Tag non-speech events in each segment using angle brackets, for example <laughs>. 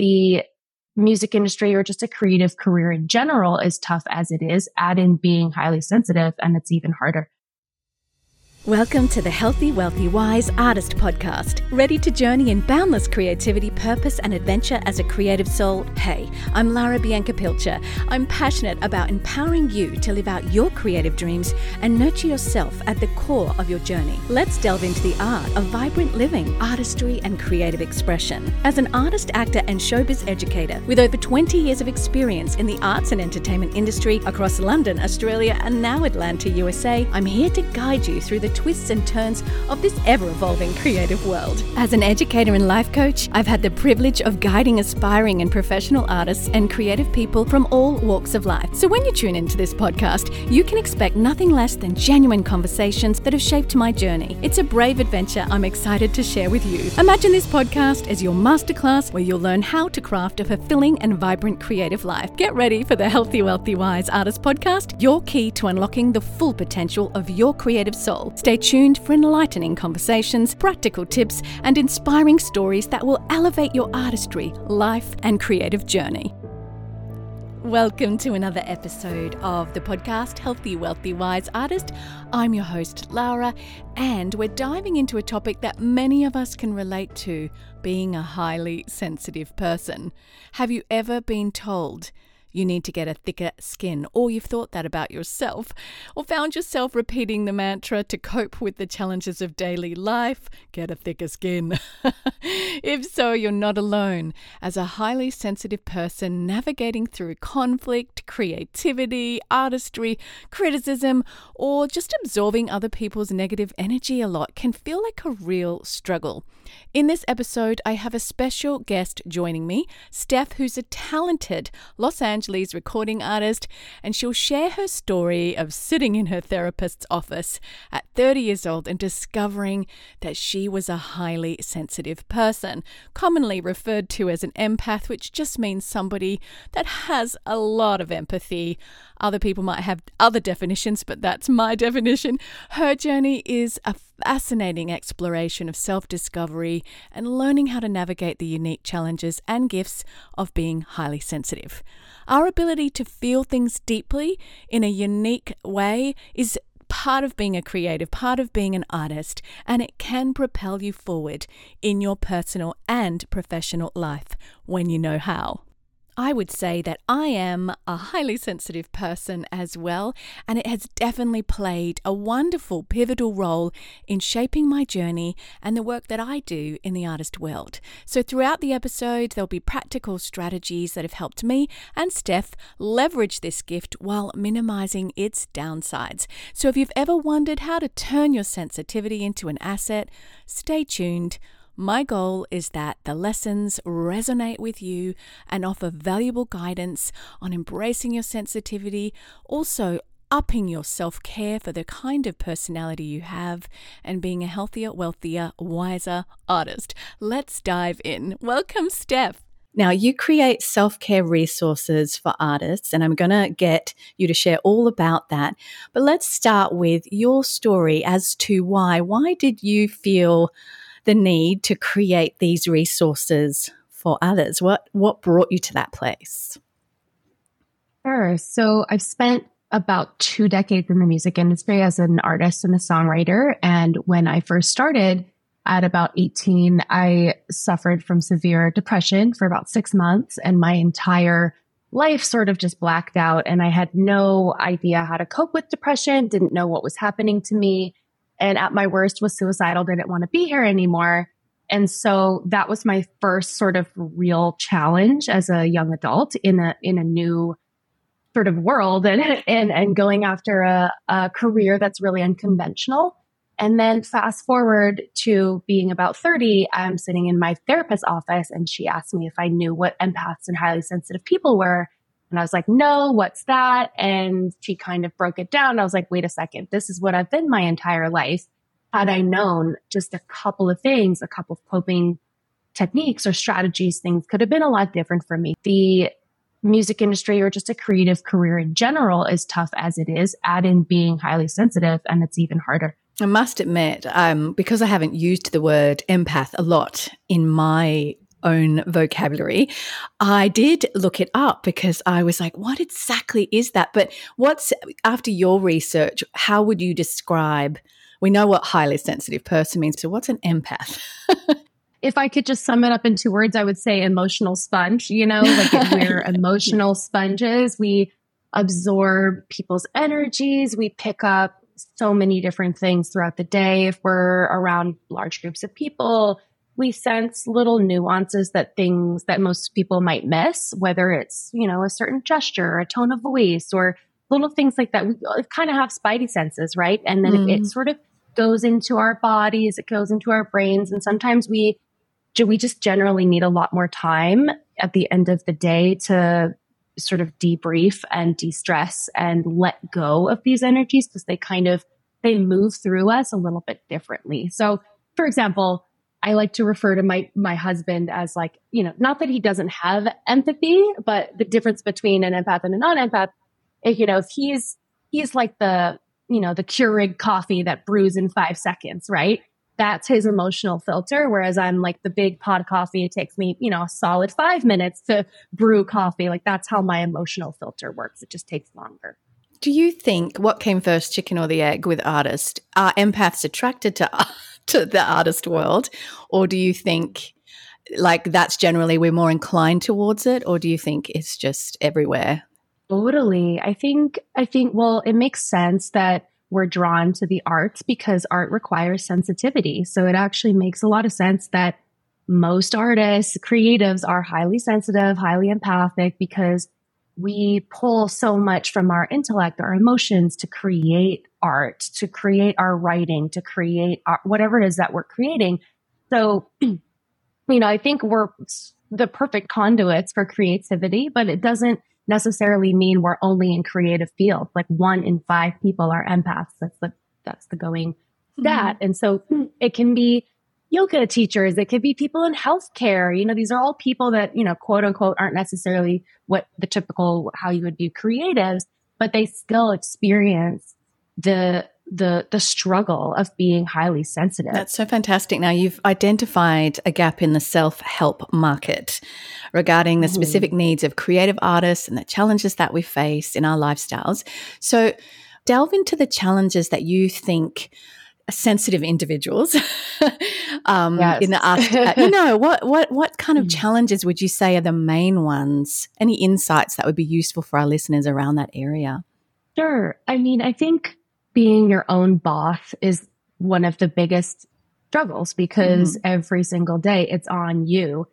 the music industry or just a creative career in general is tough as it is. Add in being highly sensitive and it's even harder. Welcome to the Healthy, Wealthy, Wise Artist Podcast. Ready to journey in boundless creativity, purpose, and adventure as a creative soul? Hey, I'm Lara Bianca Pilcher. I'm passionate about empowering you to live out your creative dreams and nurture yourself at the core of your journey. Let's delve into the art of vibrant living, artistry, and creative expression. As an artist, actor, and showbiz educator with over 20 years of experience in the arts and entertainment industry across London, Australia, and now Atlanta, USA, I'm here to guide you through the twists and turns of this ever evolving creative world. As an educator and life coach, I've had the privilege of guiding aspiring and professional artists and creative people from all walks of life. So when you tune into this podcast, you can expect nothing less than genuine conversations that have shaped my journey. It's a brave adventure I'm excited to share with you. Imagine this podcast as your masterclass where you'll learn how to craft a fulfilling and vibrant creative life. Get ready for the Healthy, Wealthy, Wise Artist Podcast, your key to unlocking the full potential of your creative soul. Stay tuned for enlightening conversations, practical tips, and inspiring stories that will elevate your artistry, life, and creative journey. Welcome to another episode of the podcast Healthy, Wealthy, Wise Artist. I'm your host, Lara, and we're diving into a topic that many of us can relate to being a highly sensitive person. Have you ever been told you need to get a thicker skin, or you've thought that about yourself, or found yourself repeating the mantra to cope with the challenges of daily life get a thicker skin. <laughs> if so, you're not alone. As a highly sensitive person navigating through conflict, creativity, artistry, criticism, or just absorbing other people's negative energy a lot can feel like a real struggle. In this episode, I have a special guest joining me, Steph, who's a talented Los Angeles recording artist, and she'll share her story of sitting in her therapist's office at 30 years old and discovering that she was a highly sensitive person, commonly referred to as an empath, which just means somebody that has a lot of empathy. Other people might have other definitions, but that's my <laughs> definition. Her journey is a fascinating exploration of self discovery and learning how to navigate the unique challenges and gifts of being highly sensitive. Our ability to feel things deeply in a unique way is part of being a creative, part of being an artist, and it can propel you forward in your personal and professional life when you know how. I would say that I am a highly sensitive person as well, and it has definitely played a wonderful, pivotal role in shaping my journey and the work that I do in the artist world. So, throughout the episode, there'll be practical strategies that have helped me and Steph leverage this gift while minimizing its downsides. So, if you've ever wondered how to turn your sensitivity into an asset, stay tuned. My goal is that the lessons resonate with you and offer valuable guidance on embracing your sensitivity, also upping your self care for the kind of personality you have, and being a healthier, wealthier, wiser artist. Let's dive in. Welcome, Steph. Now, you create self care resources for artists, and I'm going to get you to share all about that. But let's start with your story as to why. Why did you feel the need to create these resources for others? What what brought you to that place? Sure. So I've spent about two decades in the music industry as an artist and a songwriter. And when I first started at about 18, I suffered from severe depression for about six months and my entire life sort of just blacked out. And I had no idea how to cope with depression, didn't know what was happening to me and at my worst was suicidal, didn't want to be here anymore. And so that was my first sort of real challenge as a young adult in a in a new sort of world <laughs> and and, and going after a, a career that's really unconventional. And then fast forward to being about 30, I'm sitting in my therapist's office and she asked me if I knew what empaths and highly sensitive people were. And I was like, no, what's that? And she kind of broke it down. I was like, wait a second. This is what I've been my entire life. Had I known just a couple of things, a couple of coping techniques or strategies, things could have been a lot different for me. The music industry or just a creative career in general is tough as it is. Add in being highly sensitive and it's even harder. I must admit, um, because I haven't used the word empath a lot in my own vocabulary. I did look it up because I was like, what exactly is that? But what's after your research, how would you describe? We know what highly sensitive person means. So, what's an empath? <laughs> if I could just sum it up in two words, I would say emotional sponge. You know, like we're <laughs> emotional sponges. We absorb people's energies. We pick up so many different things throughout the day. If we're around large groups of people, we sense little nuances that things that most people might miss, whether it's, you know, a certain gesture, or a tone of voice, or little things like that. We kind of have spidey senses, right? And then mm. it, it sort of goes into our bodies, it goes into our brains. And sometimes we, we just generally need a lot more time at the end of the day to sort of debrief and de-stress and let go of these energies because they kind of they move through us a little bit differently. So, for example, I like to refer to my my husband as like, you know, not that he doesn't have empathy, but the difference between an empath and a non-empath, eh, you know, if he's he's like the, you know, the Keurig coffee that brews in 5 seconds, right? that's his emotional filter. Whereas I'm like the big pot of coffee, it takes me, you know, a solid five minutes to brew coffee. Like that's how my emotional filter works. It just takes longer. Do you think what came first, chicken or the egg, with artists? Are empaths attracted to to the artist world, or do you think like that's generally we're more inclined towards it, or do you think it's just everywhere? Totally. I think I think well, it makes sense that we're drawn to the arts because art requires sensitivity. So it actually makes a lot of sense that most artists, creatives are highly sensitive, highly empathic because we pull so much from our intellect, our emotions to create art, to create our writing, to create art, whatever it is that we're creating. So, <clears throat> you know, I think we're the perfect conduits for creativity, but it doesn't necessarily mean we're only in creative fields. Like one in five people are empaths. That's the that's the going stat. Mm-hmm. And so it can be yoga teachers, it could be people in healthcare. You know, these are all people that, you know, quote unquote aren't necessarily what the typical how you would view creatives, but they still experience the the the struggle of being highly sensitive. That's so fantastic. Now you've identified a gap in the self-help market regarding the mm-hmm. specific needs of creative artists and the challenges that we face in our lifestyles. So delve into the challenges that you think sensitive individuals <laughs> um, yes. in the art. Uh, you know, <laughs> what what what kind of mm. challenges would you say are the main ones? Any insights that would be useful for our listeners around that area? Sure. I mean, I think being your own boss is one of the biggest struggles because mm-hmm. every single day it's on you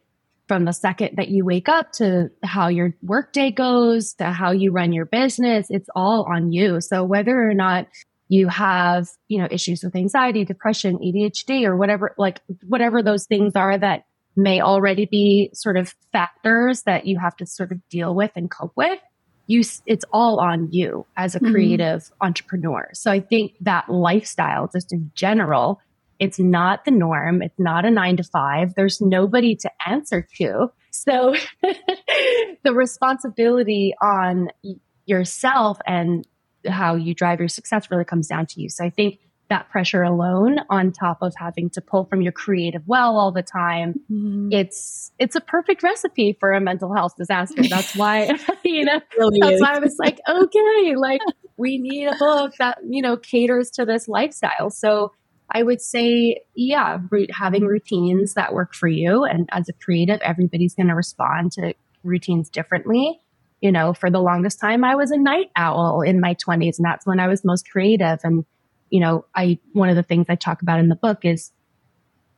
from the second that you wake up to how your workday goes to how you run your business it's all on you so whether or not you have you know issues with anxiety depression adhd or whatever like whatever those things are that may already be sort of factors that you have to sort of deal with and cope with you it's all on you as a mm-hmm. creative mm-hmm. entrepreneur so i think that lifestyle just in general it's not the norm it's not a 9 to 5 there's nobody to answer to so <laughs> the responsibility on yourself and how you drive your success really comes down to you. So i think that pressure alone on top of having to pull from your creative well all the time mm. it's it's a perfect recipe for a mental health disaster. That's why <laughs> <laughs> you know really that's is. why i was like okay like we need a book that you know caters to this lifestyle. So i would say yeah having routines that work for you. And as a creative everybody's going to respond to routines differently you know for the longest time i was a night owl in my 20s and that's when i was most creative and you know, I, one of the things I talk about in the book is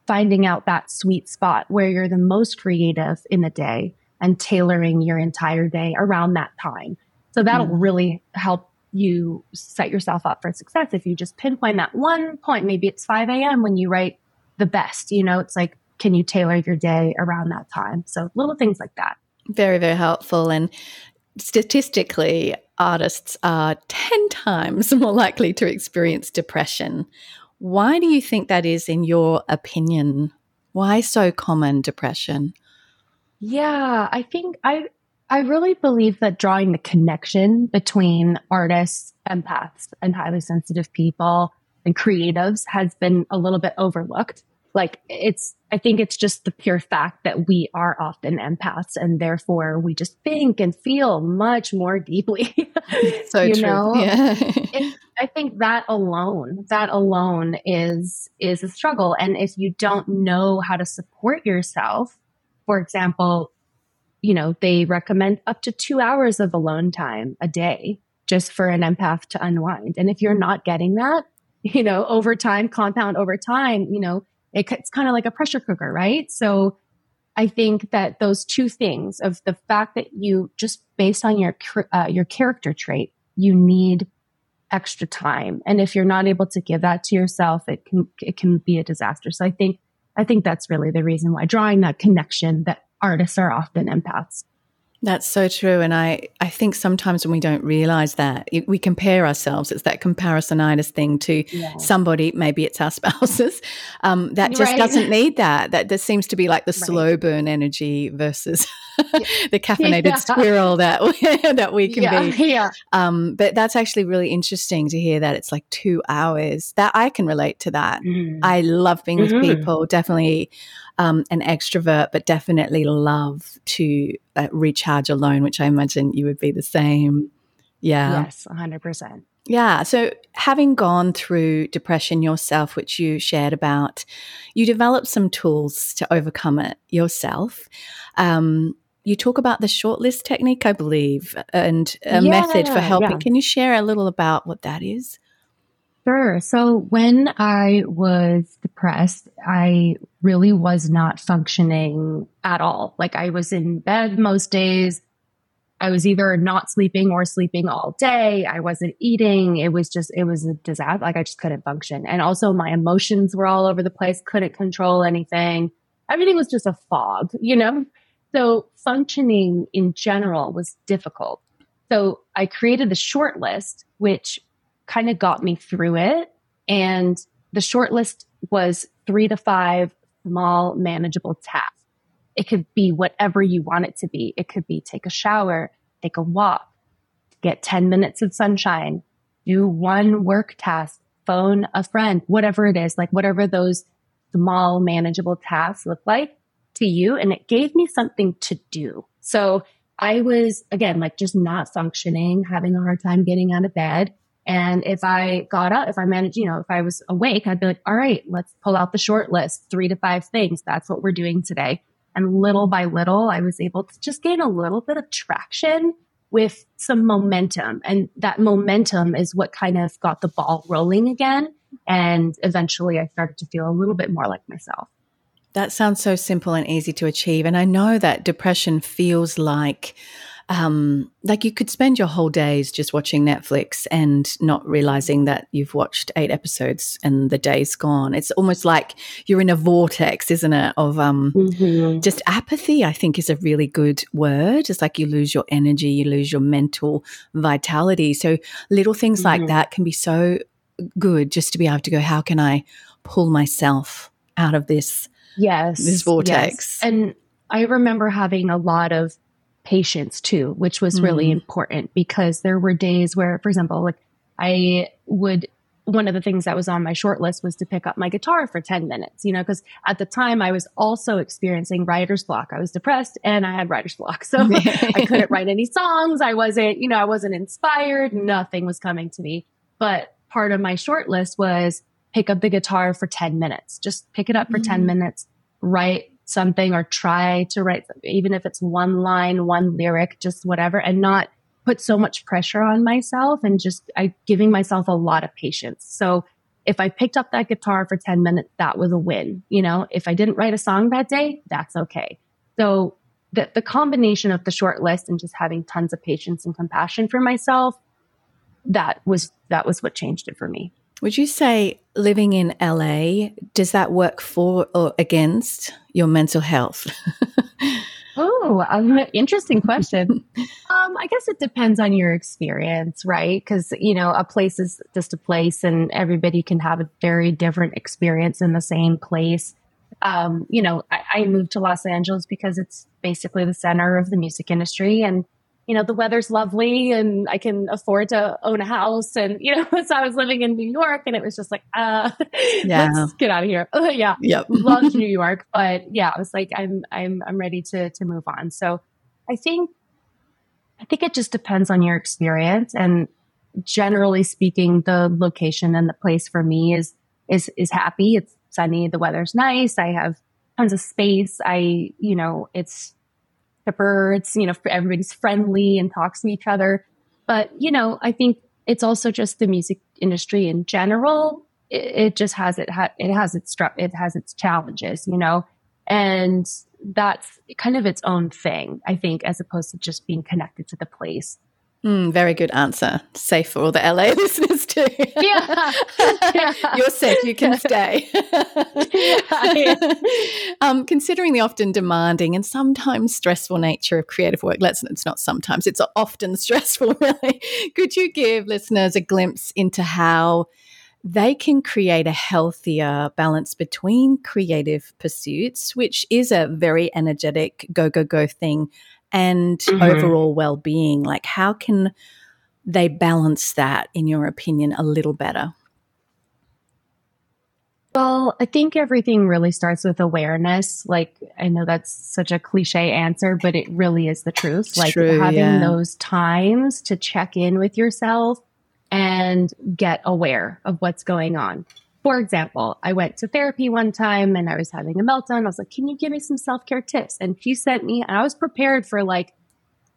finding out that sweet spot where you're the most creative in the day and tailoring your entire day around that time. So that'll mm. really help you set yourself up for success if you just pinpoint that one point. Maybe it's 5 a.m. when you write the best, you know, it's like, can you tailor your day around that time? So little things like that. Very, very helpful. And statistically, artists are 10 times <laughs> more likely to experience depression. Why do you think that is, in your opinion? Why so common depression? Yeah, I think I I really believe that drawing the connection between artists, empaths, and highly sensitive people and creatives has been a little bit overlooked. Like it's, I think it's just the pure fact that we are often empaths and therefore we just think and feel much more deeply. <laughs> so you true. Know? Yeah. it, I think that alone, that alone is, is a struggle. And if you don't know how to support yourself, for example, you know, they recommend up to two hours of alone time a day just for an empath to unwind. And if you're not getting that, you know, over time, compound over time, you know, it, it's kind of like a pressure cooker, right? So I think that those two things of the fact that you just based on your uh, your character trait, you need extra time, and if you're not able to give that to yourself, it can it can be a disaster. So I think I think that's really the reason why drawing that connection that artists are often empaths. That's so true. And I, I think sometimes when we don't realize that, we compare ourselves. It's that comparisonitis thing to yeah. somebody, maybe it's our <laughs> spouses, um, that just right. doesn't need that. That there seems to be like the right. slow burn energy versus yeah. <laughs> the caffeinated yeah. squirrel that, <laughs> that we can be. Yeah. Um, but that's actually really interesting to hear that it's like two hours. That I can relate to that. Mm. I love being mm-hmm. with people, definitely um, an extrovert, but definitely love to uh, recharge alone, which I imagine you would be the same. Yeah. Yes, 100%. Yeah. So, having gone through depression yourself, which you shared about, you developed some tools to overcome it yourself. Um, you talk about the shortlist technique, I believe, and a yeah, method for helping. Yeah. Can you share a little about what that is? Sure. So when I was depressed, I really was not functioning at all. Like I was in bed most days. I was either not sleeping or sleeping all day. I wasn't eating. It was just, it was a disaster. Like I just couldn't function. And also my emotions were all over the place, couldn't control anything. Everything was just a fog, you know? So functioning in general was difficult. So I created the short list, which kind of got me through it. And the short list was three to five small, manageable tasks. It could be whatever you want it to be. It could be take a shower, take a walk, get 10 minutes of sunshine, do one work task, phone a friend, whatever it is, like whatever those small, manageable tasks look like to you. And it gave me something to do. So I was, again, like just not functioning, having a hard time getting out of bed. And if I got up, if I managed, you know, if I was awake, I'd be like, all right, let's pull out the short list, three to five things. That's what we're doing today. And little by little, I was able to just gain a little bit of traction with some momentum. And that momentum is what kind of got the ball rolling again. And eventually I started to feel a little bit more like myself. That sounds so simple and easy to achieve. And I know that depression feels like um, like you could spend your whole days just watching Netflix and not realizing that you've watched eight episodes and the day's gone. It's almost like you're in a vortex, isn't it? Of um, mm-hmm. just apathy. I think is a really good word. It's like you lose your energy, you lose your mental vitality. So little things mm-hmm. like that can be so good just to be able to go. How can I pull myself out of this? Yes, this vortex. Yes. And I remember having a lot of patience too, which was really mm. important because there were days where, for example, like I would, one of the things that was on my short list was to pick up my guitar for 10 minutes, you know, because at the time I was also experiencing writer's block. I was depressed and I had writer's block. <laughs> So <laughs> I couldn't write any songs. I wasn't, you know, I wasn't inspired. Nothing was coming to me. But part of my short list was pick up the guitar for 10 minutes. Just pick it up for mm. 10 minutes, write something or try to write, even if it's one line, one lyric, just whatever, and not put so much pressure on myself and just I giving myself a lot of patience. So if I picked up that guitar for 10 minutes, that was a win. You know, if I didn't write a song that day, that's okay. So the, the combination of the short list and just having tons of patience and compassion for myself, that was, that was what changed it for me. Would you say living in LA, does that work for or against your mental health? <laughs> oh, um, interesting question. um, I guess it depends on your experience, right? Because, you know, a place is just a place and everybody can have a very different experience in the same place. Um, you know, I, I moved to Los Angeles because it's basically the center of the music industry and you know, the weather's lovely and I can afford to own a house. And, you know, <laughs> so I was living in New York and it was just like, uh, <laughs> yeah. let's get out of here. Uh, <laughs> yeah. Yep. Loved New York. But yeah, I was like, I'm, I'm, I'm ready to, to move on. So I think, I think it just depends on your experience. And generally speaking, the location and the place for me is, is, is happy. It's sunny. The weather's nice. I have tons of space. I, you know, it's, chipper. It's, you know, everybody's friendly and talks to each other. But, you know, I think it's also just the music industry in general. It, it just has it, ha- it has its, it has its challenges, you know, and that's kind of its own thing, I think, as opposed to just being connected to the place. Mm, very good answer. Safe for all the LA <laughs> listeners too. Yeah. <laughs> yeah. You're safe. You can stay. yeah. <laughs> um, considering the often demanding and sometimes stressful nature of creative work, let's it's not sometimes, it's often stressful, really. Could you give listeners a glimpse into how they can create a healthier balance between creative pursuits, which is a very energetic go, go, go thing, and mm-hmm. overall well being? Like, how can they balance that, in your opinion, a little better? Well, I think everything really starts with awareness. Like, I know that's such a cliche answer, but it really is the truth. It's like, true, having yeah. those times to check in with yourself and get aware of what's going on. For example, I went to therapy one time and I was having a meltdown. I was like, can you give me some self care tips? And she sent me, and I was prepared for like,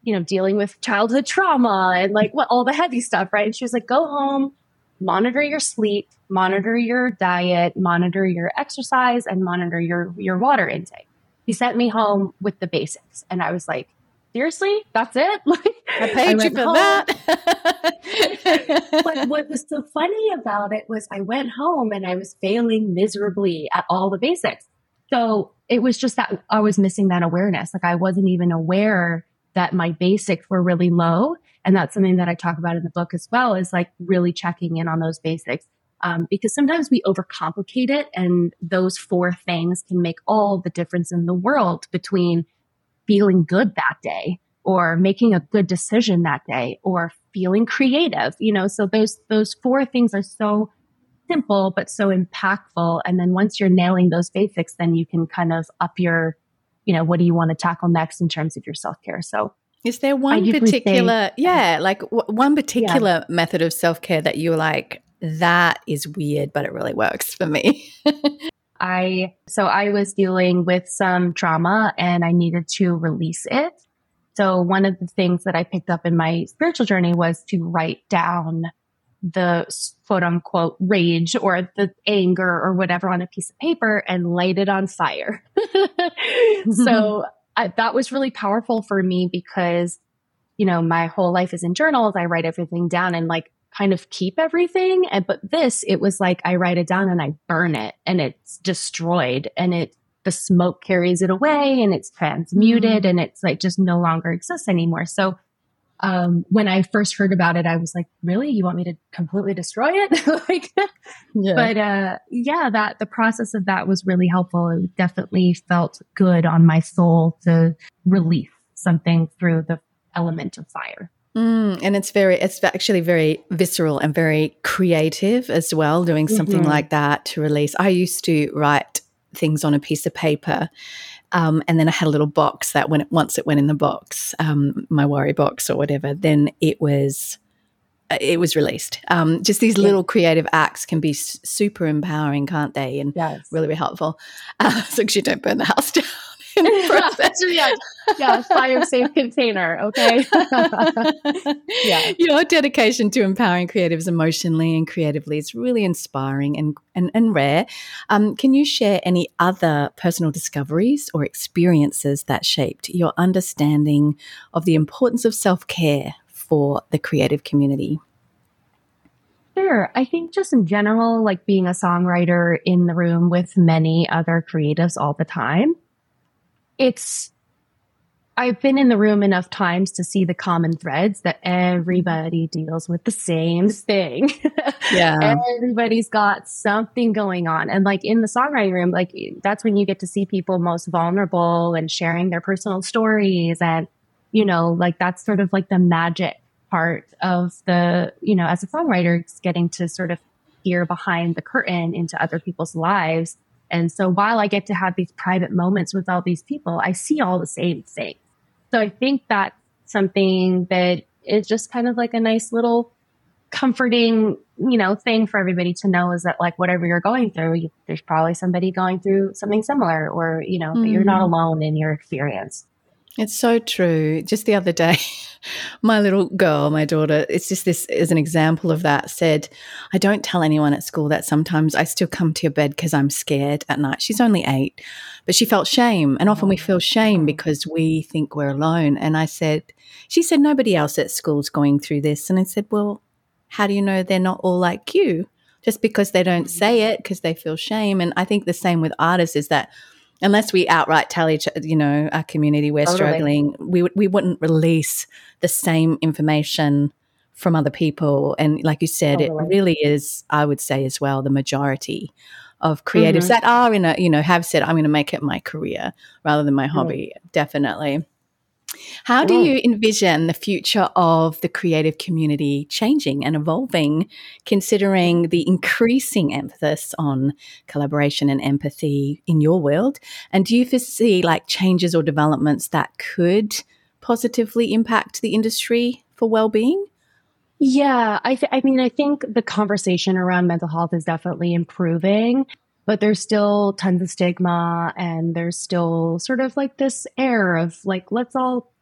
you know, dealing with childhood trauma and like what all the heavy stuff, right? And she was like, go home, monitor your sleep, monitor your diet, monitor your exercise, and monitor your, your water intake. He sent me home with the basics. And I was like, seriously, that's it? <laughs> Like, I paid I you for home. that. but what was so funny about it was I went home and I was failing miserably at all the basics. So it was just that I was missing that awareness. Like I wasn't even aware that my basics were really low. And that's something that I talk about in the book as well is like really checking in on those basics. Um, because sometimes we overcomplicate it and those four things can make all the difference in the world between feeling good that day or making a good decision that day or feeling creative you know? So those those four things are so simple but so impactful. And then once you're nailing those basics then you can kind of up your you know what do you want to tackle next in terms of your self-care? So is there one particular say, yeah. like w- one particular yeah. method of self-care that you're like that is weird but it really works for me <laughs> I, so I was dealing with some trauma and I needed to release it. So one of the things that I picked up in my spiritual journey was to write down the quote unquote rage or the anger or whatever on a piece of paper and light it on fire. <laughs> so <laughs> I, that was really powerful for me because, you know, my whole life is in journals. I write everything down and like kind of keep everything. And, but this, it was like I write it down and I burn it and it's destroyed and it, the smoke carries it away and it's transmuted mm. and it's like just no longer exists anymore. So, um, when I first heard about it, I was like, really? You want me to completely destroy it? <laughs> like, yeah. but, uh, yeah, that the process of that was really helpful. It definitely felt good on my soul to release something through the element of fire. Mm, and it's very, it's actually very visceral and very creative as well, doing something mm-hmm. like that to release. I used to write things on a piece of paper. Um, and then I had a little box that when it, once it went in the box, um, my worry box or whatever, then it was uh, it was released. Um, just these yeah. little creative acts can be s- super empowering, can't they? And yes. really, really helpful. Uh, <laughs> so you don't burn the house down. <laughs> yeah, yeah, fire safe container. Okay. <laughs> yeah. Your dedication to empowering creatives emotionally and creatively is really inspiring and and, and rare. Um, can you share any other personal discoveries or experiences that shaped your understanding of the importance of self care for the creative community? Sure. I think just in general, like being a songwriter in the room with many other creatives all the time, it's I've been in the room enough times to see the common threads that everybody deals with the same thing. <laughs> Yeah. Everybody's got something going on. And like in the songwriting room, like that's when you get to see people most vulnerable and sharing their personal stories. And you know, like that's sort of like the magic part of the, you know, as a songwriter, it's getting to sort of peer behind the curtain into other people's lives. And so while I get to have these private moments with all these people, I see all the same things. So I think that's something that is just kind of like a nice little comforting, you know, thing for everybody to know is that like whatever you're going through, you, there's probably somebody going through something similar or, you know, mm. you're not mm-hmm. alone in your experience. It's so true. Just the other day, <laughs> my little girl, my daughter, it's just this is an example of that, said, I don't tell anyone at school that sometimes I still come to your bed because I'm scared at night. She's only eight, but she felt shame. And often we feel shame because we think we're alone. And I said, she said, nobody else at school's going through this. And I said, well, how do you know they're not all like you? Just because they don't say it because they feel shame. And I think the same with artists is that unless we outright tell each you know our community we're totally. struggling we we wouldn't release the same information from other people and like you said totally. it really is i would say as well the majority of creatives mm-hmm. that are in a you know have said i'm going to make it my career rather than my hobby mm. definitely how do you envision the future of the creative community changing and evolving, considering the increasing emphasis on collaboration and empathy in your world? And do you foresee like changes or developments that could positively impact the industry for well-being? Yeah, I, th- I mean, I think the conversation around mental health is definitely improving but there's still tons of stigma and there's still sort of like this air of like let's all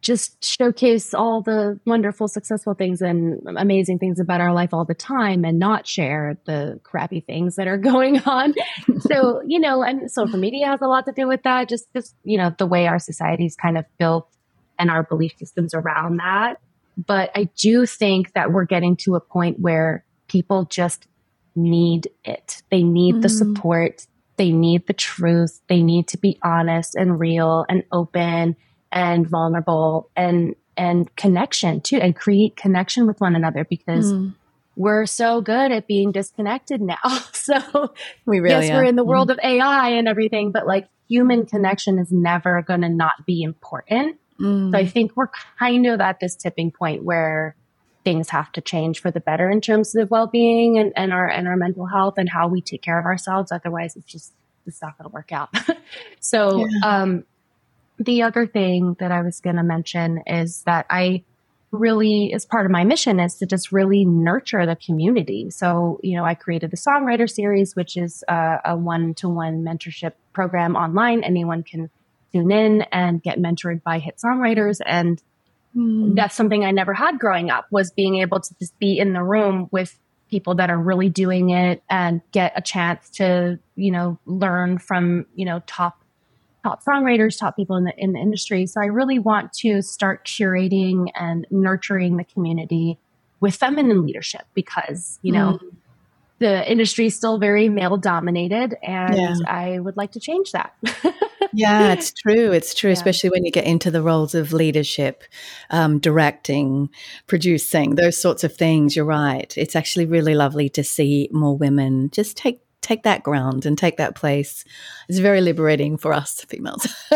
just showcase all the wonderful successful things and amazing things about our life all the time and not share the crappy things that are <laughs> going on. <laughs> So you know and social media has a lot to do with that just just you know the way our society is kind of built and our belief systems around that. But i do think that we're getting to a point where people just need it. They need mm. the support. They need the truth. They need to be honest and real and open and vulnerable and, and connection too, and create connection with one another because mm. we're so good at being disconnected now. <laughs> so we really, yes, are. we're in the world mm. of AI and everything, but like human connection is never going to not be important. Mm. So I think we're kind of at this tipping point where things have to change for the better in terms of well-being and, and our and our mental health and how we take care of ourselves. Otherwise it's just it's not going to work out. <laughs> So yeah. um, the other thing that i was going to mention is that i really as part of my mission is to just really nurture the community. So you know i created the songwriter series which is a, a one-to-one mentorship program online. Anyone can tune in and get mentored by hit songwriters. And Mm. That's something I never had growing up was being able to just be in the room with people that are really doing it and get a chance to, you know, learn from, you know, top top songwriters, top people in the in the industry. So I really want to start curating and nurturing the community with feminine leadership because, you know, mm. The industry is still very male dominated and yeah. I would like to change that. <laughs> yeah, it's true. It's true, yeah. especially when you get into the roles of leadership, um, directing, producing, those sorts of things. You're right. It's actually really lovely to see more women just take take that ground and take that place. It's very liberating for us females. <laughs>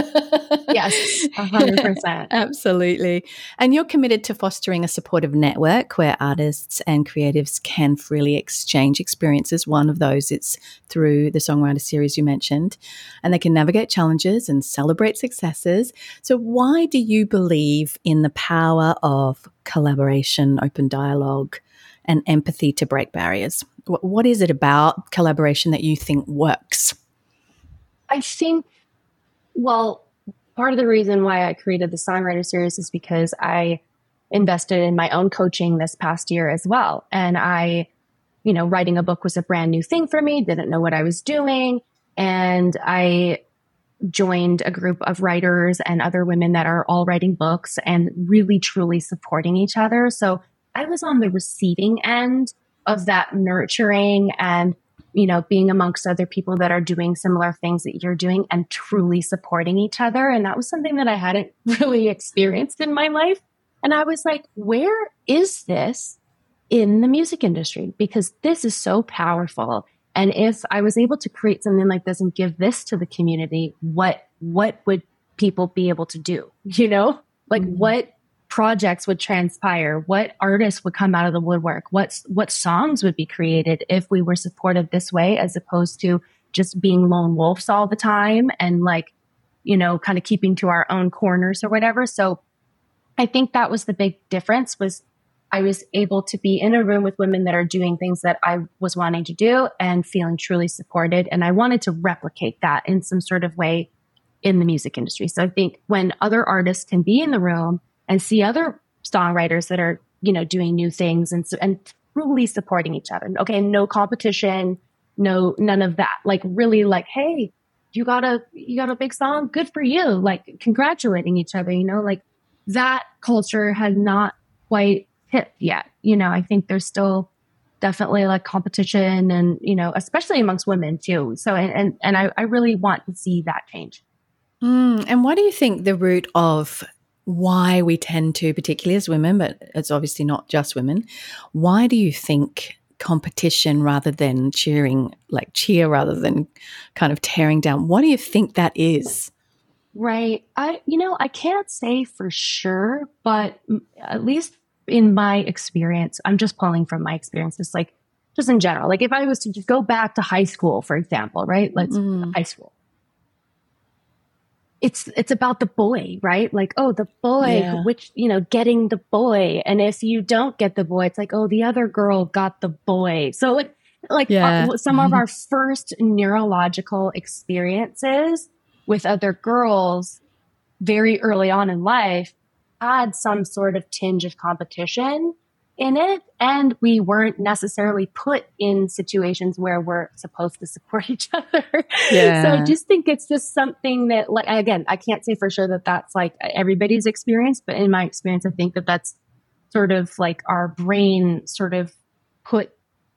yes, 100%. Absolutely. And you're committed to fostering a supportive network where artists and creatives can freely exchange experiences. One of those it's through the songwriter series you mentioned, and they can navigate challenges and celebrate successes. So why do you believe in the power of collaboration, open dialogue, and empathy to break barriers? What is it about collaboration that you think works? I think, well, part of the reason why I created the Songwriter Series is because I invested in my own coaching this past year as well. And I, you know, writing a book was a brand new thing for me, didn't know what I was doing. And I joined a group of writers and other women that are all writing books and really truly supporting each other. So I was on the receiving end of that nurturing and you know being amongst other people that are doing similar things that you're doing and truly supporting each other. And that was something that I hadn't <laughs> really experienced in my life. And I was like where is this in the music industry? Because this is so powerful. And if I was able to create something like this and give this to the community what what would people be able to do? <laughs> You know Like mm-hmm. what projects would transpire, what artists would come out of the woodwork, what what songs would be created if we were supported this way as opposed to just being lone wolves all the time and like, you know, kind of keeping to our own corners or whatever. So I think that was the big difference was I was able to be in a room with women that are doing things that I was wanting to do and feeling truly supported. And I wanted to replicate that in some sort of way in the music industry. So I think when other artists can be in the room and see other songwriters that are, you know, doing new things and, and truly supporting each other. Okay. No competition, no, none of that. Like really like, Hey, you got a, you got a big song. Good for you. Like congratulating each other, you know, like that culture has not quite hit yet. You know, I think there's still definitely like competition and, you know, especially amongst women too. So, and, and, I, I really want to see that change. Mm, and what do you think the root of why we tend to, particularly as women, but it's obviously not just women, why do you think competition rather than cheering, like cheer rather than kind of tearing down? What do you think that is? Right. I, you know, I can't say for sure, but at least in my experience, I'm just pulling from my experiences, like just in general. Like if I was to just go back to high school, for example, right? Let's mm. high school. It's it's about the boy, right? Like, oh, the boy, yeah. which you know, getting the boy, and if you don't get the boy, it's like, oh, the other girl got the boy. So like, like yeah. our, some mm-hmm. of our first neurological experiences with other girls very early on in life had some sort of tinge of competition in it and we weren't necessarily put in situations where we're supposed to support each <laughs> other. Yeah. so I just think it's just something that like again, I can't say for sure that that's like everybody's experience, but in my experience I think that that's sort of like our brain sort of put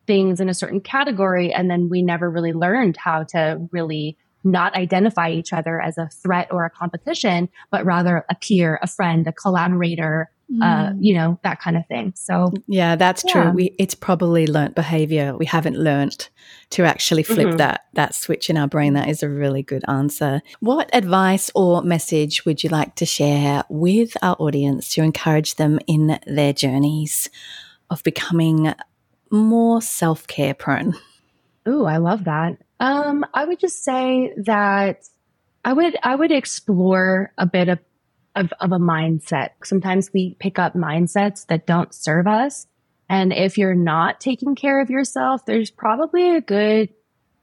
things in a certain category and then we never really learned how to really not identify each other as a threat or a competition, but rather a peer, a friend, a collaborator. Uh, you know, that kind of thing. So yeah, that's yeah. true. We, it's probably learnt behavior. We haven't learnt to actually flip mm-hmm. that, that switch in our brain. That is a really good answer. What advice or message would you like to share with our audience to encourage them in their journeys of becoming more self care prone? Ooh, I love that. Um, I would just say that I would I would explore a bit of, of, of a mindset. Sometimes we pick up mindsets that don't serve us. And if you're not taking care of yourself, there's probably a good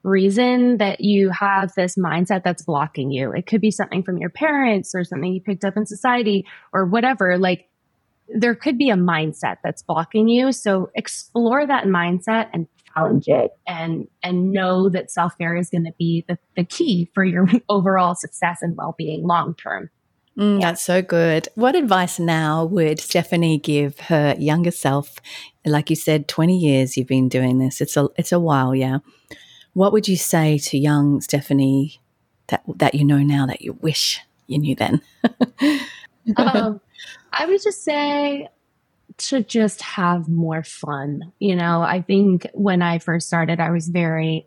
reason that you have this mindset that's blocking you. It could be something from your parents or something you picked up in society or whatever. Like there could be a mindset that's blocking you. So explore that mindset and challenge it and and know that self-care is going to be the, the key for your <laughs> overall success and well-being long term mm, yeah. that's so good what advice now would Stefani give her younger self like you said 20 years you've been doing this it's a it's a while yeah what would you say to young Stefani that that you know now that you wish you knew then <laughs> um, i would just say to just have more fun. You know, I think when I first started, I was very,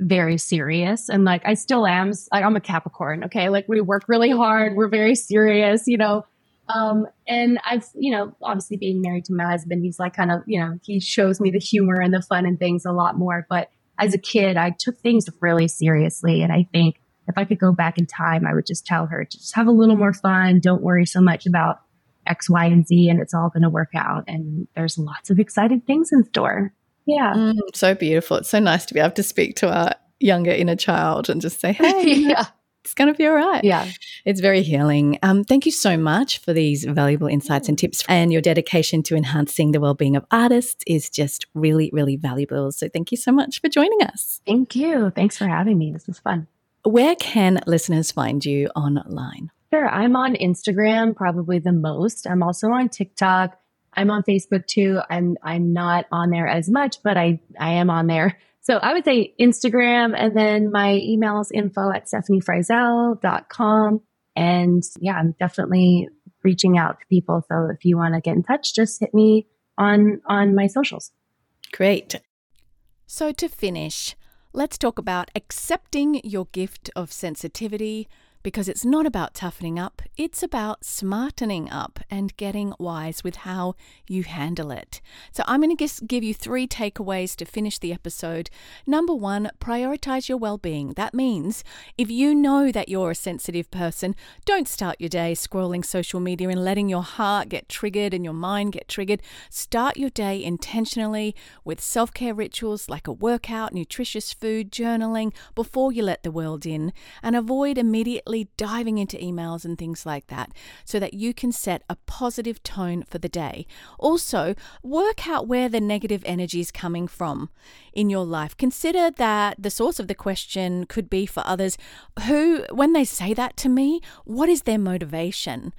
very serious and like I still am. I'm a Capricorn. Okay. Like we work really hard. We're very serious, you know. Um, and I've, you know, obviously being married to my husband, he's like kind of, you know, he shows me the humor and the fun and things a lot more. But as a kid, I took things really seriously. And I think if I could go back in time, I would just tell her to just have a little more fun. Don't worry so much about X, Y, and Z, and it's all going to work out. And there's lots of exciting things in store. Yeah. Mm, so beautiful. It's so nice to be able to speak to our younger inner child and just say, hey, <laughs> yeah. it's going to be all right. Yeah. It's very healing. Um, thank you so much for these valuable insights and tips. And your dedication to enhancing the well-being of artists is just really, really valuable. So thank you so much for joining us. Thank you. Thanks for having me. This was fun. Where can listeners find you online? Sure. I'm on Instagram probably the most. I'm also on TikTok. I'm on Facebook too. I'm I'm not on there as much, but I I am on there. So I would say Instagram and then my email is info at stefanifryzel.com. And yeah, I'm definitely reaching out to people. So if you want to get in touch, just hit me on on my socials. Great. So to finish, let's talk about accepting your gift of sensitivity because it's not about toughening up, it's about smartening up and getting wise with how you handle it. So, I'm going to give you three takeaways to finish the episode. Number one, prioritize your well being. That means if you know that you're a sensitive person, don't start your day scrolling social media and letting your heart get triggered and your mind get triggered. Start your day intentionally with self care rituals like a workout, nutritious food, journaling before you let the world in, and avoid diving into emails and things like that so that you can set a positive tone for the day. Also, work out where the negative energy is coming from in your life. Consider that the source of the question could be for others who, when they say that to me, what is their motivation?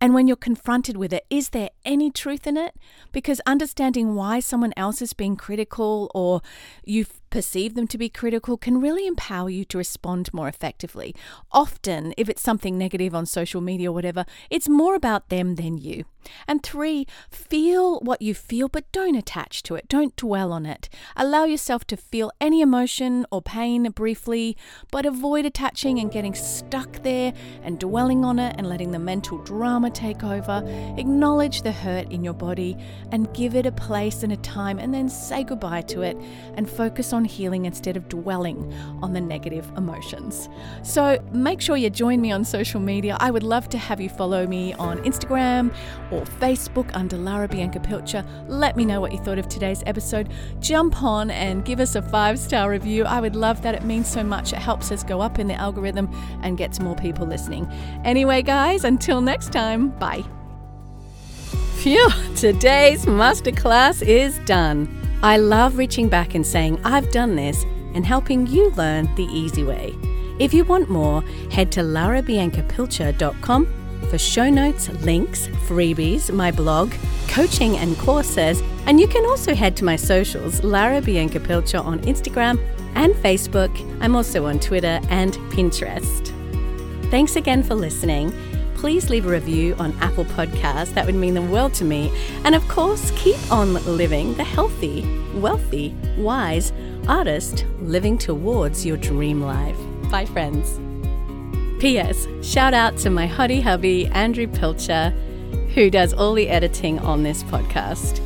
And when you're confronted with it, is there any truth in it? Because understanding why someone else is being critical or you've perceive them to be critical can really empower you to respond more effectively. Often, if it's something negative on social media or whatever, it's more about them than you. And three, feel what you feel, but don't attach to it. Don't dwell on it. Allow yourself to feel any emotion or pain briefly, but avoid attaching and getting stuck there and dwelling on it and letting the mental drama take over. Acknowledge the hurt in your body and give it a place and a time, and then say goodbye to it and focus on healing instead of dwelling on the negative emotions. So make sure you join me on social media. I would love to have you follow me on Instagram or Facebook under Lara Bianca Pilcher. Let me know what you thought of today's episode. Jump on and give us a five star review. I would love that. It means so much. It helps us go up in the algorithm and gets more people listening. Anyway, guys, until next time, bye. Phew, today's masterclass is done. I love reaching back and saying, I've done this, and helping you learn the easy way. If you want more, head to larabiancapilcher.com for show notes, links, freebies, my blog, coaching and courses, and you can also head to my socials, Lara Bianca Pilcher on Instagram and Facebook. I'm also on Twitter and Pinterest. Thanks again for listening please leave a review on Apple Podcasts. That would mean the world to me. And of course, keep on living the healthy, wealthy, wise artist living towards your dream life. Bye, friends. P.S. Shout out to my hottie hubby, Andrew Pilcher, who does all the editing on this podcast.